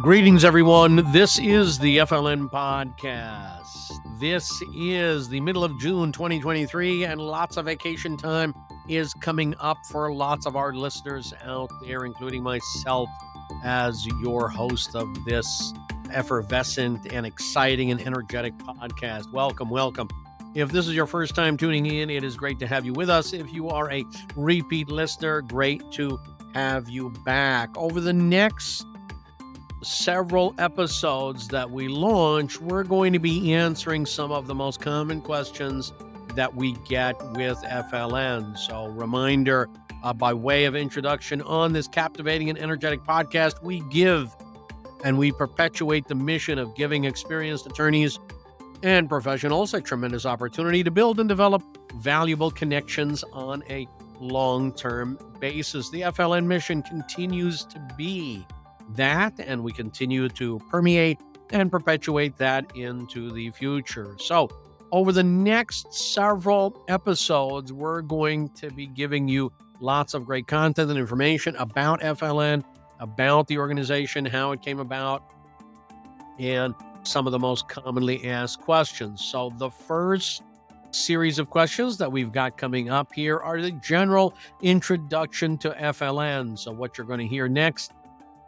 Greetings, everyone. This is the FLN podcast. This is the middle of June 2023, and lots of vacation time is coming up for lots of our listeners out there, including myself as your host of this effervescent and exciting and energetic podcast. Welcome, welcome. If this is your first time tuning in, it is great to have you with us. If you are a repeat listener, great to have you back. Over the next several episodes that we launch, we're going to be answering some of the most common questions that we get with FLN. So, reminder uh, by way of introduction on this captivating and energetic podcast, we give and we perpetuate the mission of giving experienced attorneys and professionals a tremendous opportunity to build and develop valuable connections on a long term basis. The FLN mission continues to be that, and we continue to permeate and perpetuate that into the future. So, over the next several episodes, we're going to be giving you lots of great content and information about FLN, about the organization, how it came about, and some of the most commonly asked questions. So, the first series of questions that we've got coming up here are the general introduction to FLN. So, what you're going to hear next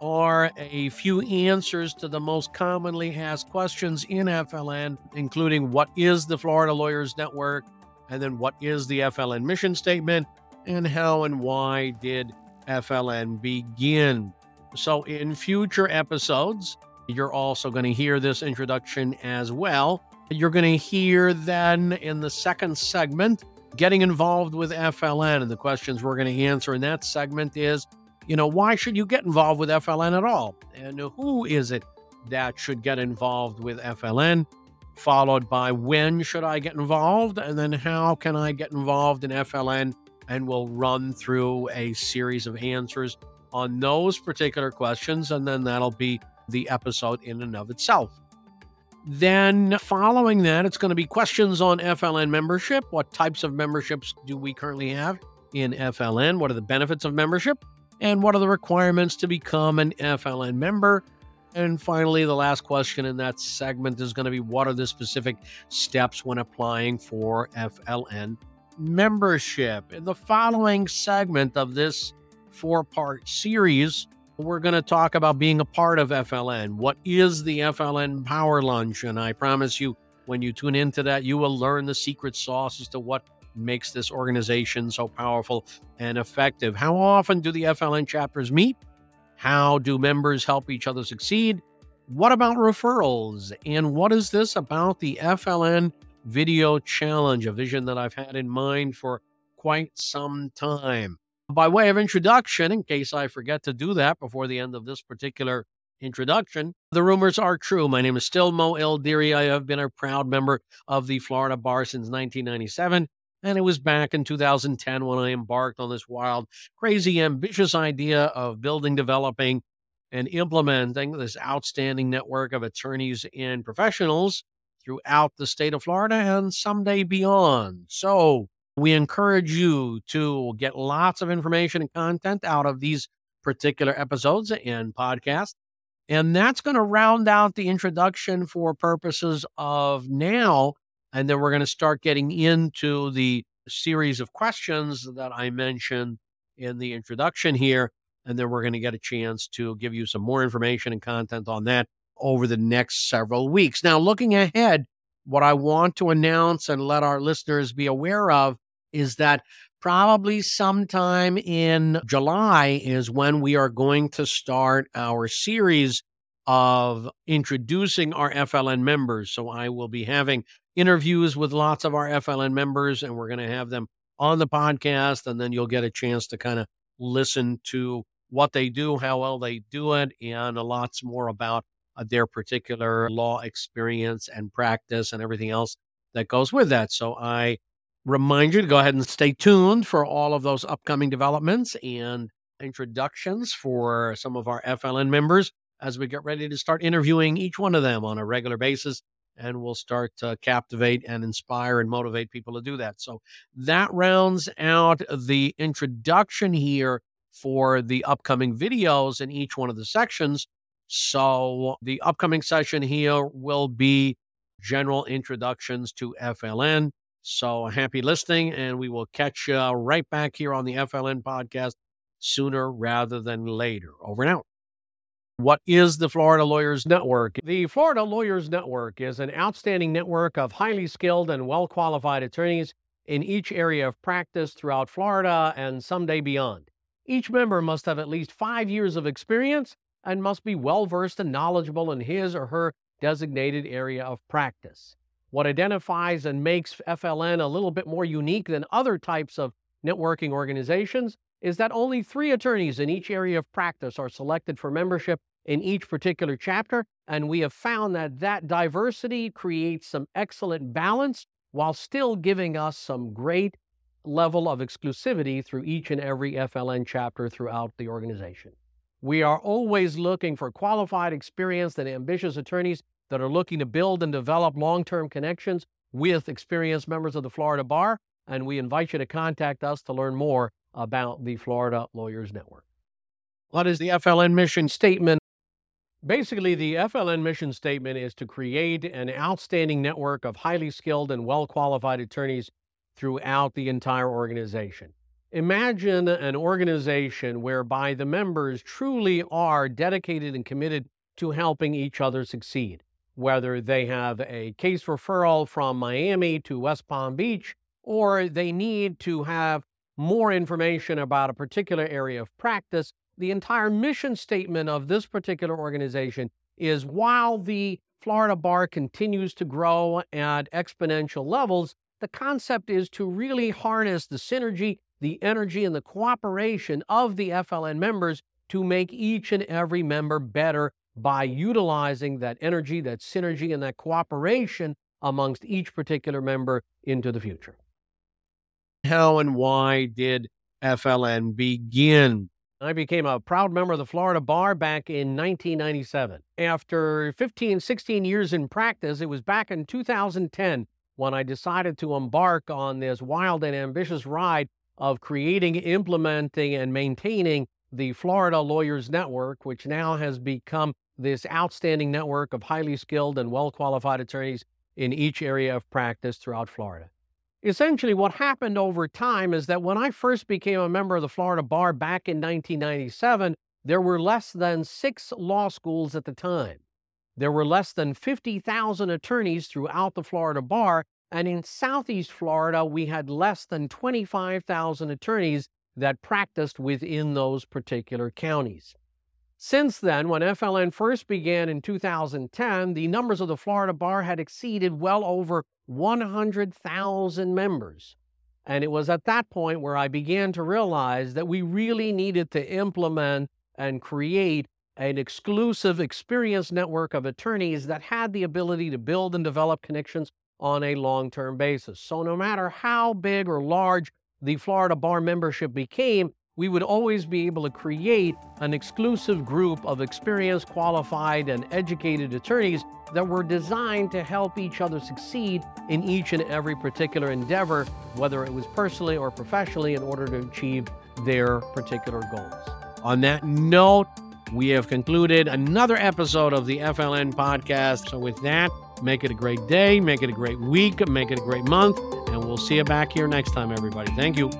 are a few answers to the most commonly asked questions in FLN, including what is the Florida Lawyers Network, and then what is the FLN mission statement, and how and why did FLN begin. So, in future episodes, you're also going to hear this introduction as well. You're going to hear then in the second segment, getting involved with FLN. And the questions we're going to answer in that segment is you know, why should you get involved with FLN at all? And who is it that should get involved with FLN? Followed by when should I get involved? And then how can I get involved in FLN? And we'll run through a series of answers on those particular questions. And then that'll be the episode in and of itself. Then, following that, it's going to be questions on FLN membership. What types of memberships do we currently have in FLN? What are the benefits of membership? And what are the requirements to become an FLN member? And finally, the last question in that segment is going to be what are the specific steps when applying for FLN membership? In the following segment of this four part series, we're going to talk about being a part of FLN. What is the FLN Power Lunch? And I promise you, when you tune into that, you will learn the secret sauce as to what makes this organization so powerful and effective. How often do the FLN chapters meet? How do members help each other succeed? What about referrals? And what is this about the FLN Video Challenge, a vision that I've had in mind for quite some time? By way of introduction, in case I forget to do that before the end of this particular introduction, the rumors are true. My name is still Mo Eldery. I have been a proud member of the Florida Bar since 1997 and it was back in 2010 when I embarked on this wild, crazy, ambitious idea of building, developing, and implementing this outstanding network of attorneys and professionals throughout the state of Florida and someday beyond. So, we encourage you to get lots of information and content out of these particular episodes and podcasts. And that's going to round out the introduction for purposes of now and then we're going to start getting into the series of questions that I mentioned in the introduction here. And then we're going to get a chance to give you some more information and content on that over the next several weeks. Now, looking ahead, what I want to announce and let our listeners be aware of is that probably sometime in July is when we are going to start our series of introducing our FLN members. So I will be having interviews with lots of our FLN members, and we're going to have them on the podcast. And then you'll get a chance to kind of listen to what they do, how well they do it, and lots more about uh, their particular law experience and practice and everything else that goes with that. So I remind you to go ahead and stay tuned for all of those upcoming developments and introductions for some of our FLN members as we get ready to start interviewing each one of them on a regular basis and we'll start to captivate and inspire and motivate people to do that. So that rounds out the introduction here for the upcoming videos in each one of the sections. So the upcoming session here will be general introductions to FLN. So happy listening, and we will catch you right back here on the FLN podcast sooner rather than later. Over and out. What is the Florida Lawyers Network? The Florida Lawyers Network is an outstanding network of highly skilled and well qualified attorneys in each area of practice throughout Florida and someday beyond. Each member must have at least five years of experience and must be well versed and knowledgeable in his or her designated area of practice. What identifies and makes FLN a little bit more unique than other types of networking organizations is that only three attorneys in each area of practice are selected for membership in each particular chapter. And we have found that that diversity creates some excellent balance while still giving us some great level of exclusivity through each and every FLN chapter throughout the organization. We are always looking for qualified, experienced, and ambitious attorneys that are looking to build and develop long term connections with experienced members of the Florida Bar. And we invite you to contact us to learn more about the Florida Lawyers Network. What is the FLN mission statement? Basically, the FLN mission statement is to create an outstanding network of highly skilled and well qualified attorneys throughout the entire organization. Imagine an organization whereby the members truly are dedicated and committed to helping each other succeed, whether they have a case referral from Miami to West Palm Beach, or they need to have more information about a particular area of practice, the entire mission statement of this particular organization is while the Florida Bar continues to grow at exponential levels, the concept is to really harness the synergy, the energy, and the cooperation of the FLN members to make each and every member better by utilizing that energy, that synergy, and that cooperation amongst each particular member into the future how and why did FLN begin? I became a proud member of the Florida Bar back in 1997. After 15, 16 years in practice, it was back in 2010 when I decided to embark on this wild and ambitious ride of creating, implementing, and maintaining the Florida Lawyers Network, which now has become this outstanding network of highly skilled and well qualified attorneys in each area of practice throughout Florida essentially what happened over time is that when I first became a member of the Florida Bar back in 1997, there were less than six law schools at the time. There were less than 50,000 attorneys throughout the Florida Bar, and in Southeast Florida, we had less than 25,000 attorneys that practiced within those particular counties. Since then, when FLN first began in 2010, the numbers of the Florida Bar had exceeded well over 100,000 members. And it was at that point where I began to realize that we really needed to implement and create an exclusive experience network of attorneys that had the ability to build and develop connections on a long term basis. So, no matter how big or large the Florida Bar membership became, we would always be able to create an exclusive group of experienced, qualified, and educated attorneys that were designed to help each other succeed in each and every particular endeavor, whether it was personally or professionally, in order to achieve their particular goals. On that note, we have concluded another episode of the FLN podcast. So, with that, make it a great day, make it a great week, make it a great month, and we'll see you back here next time, everybody. Thank you.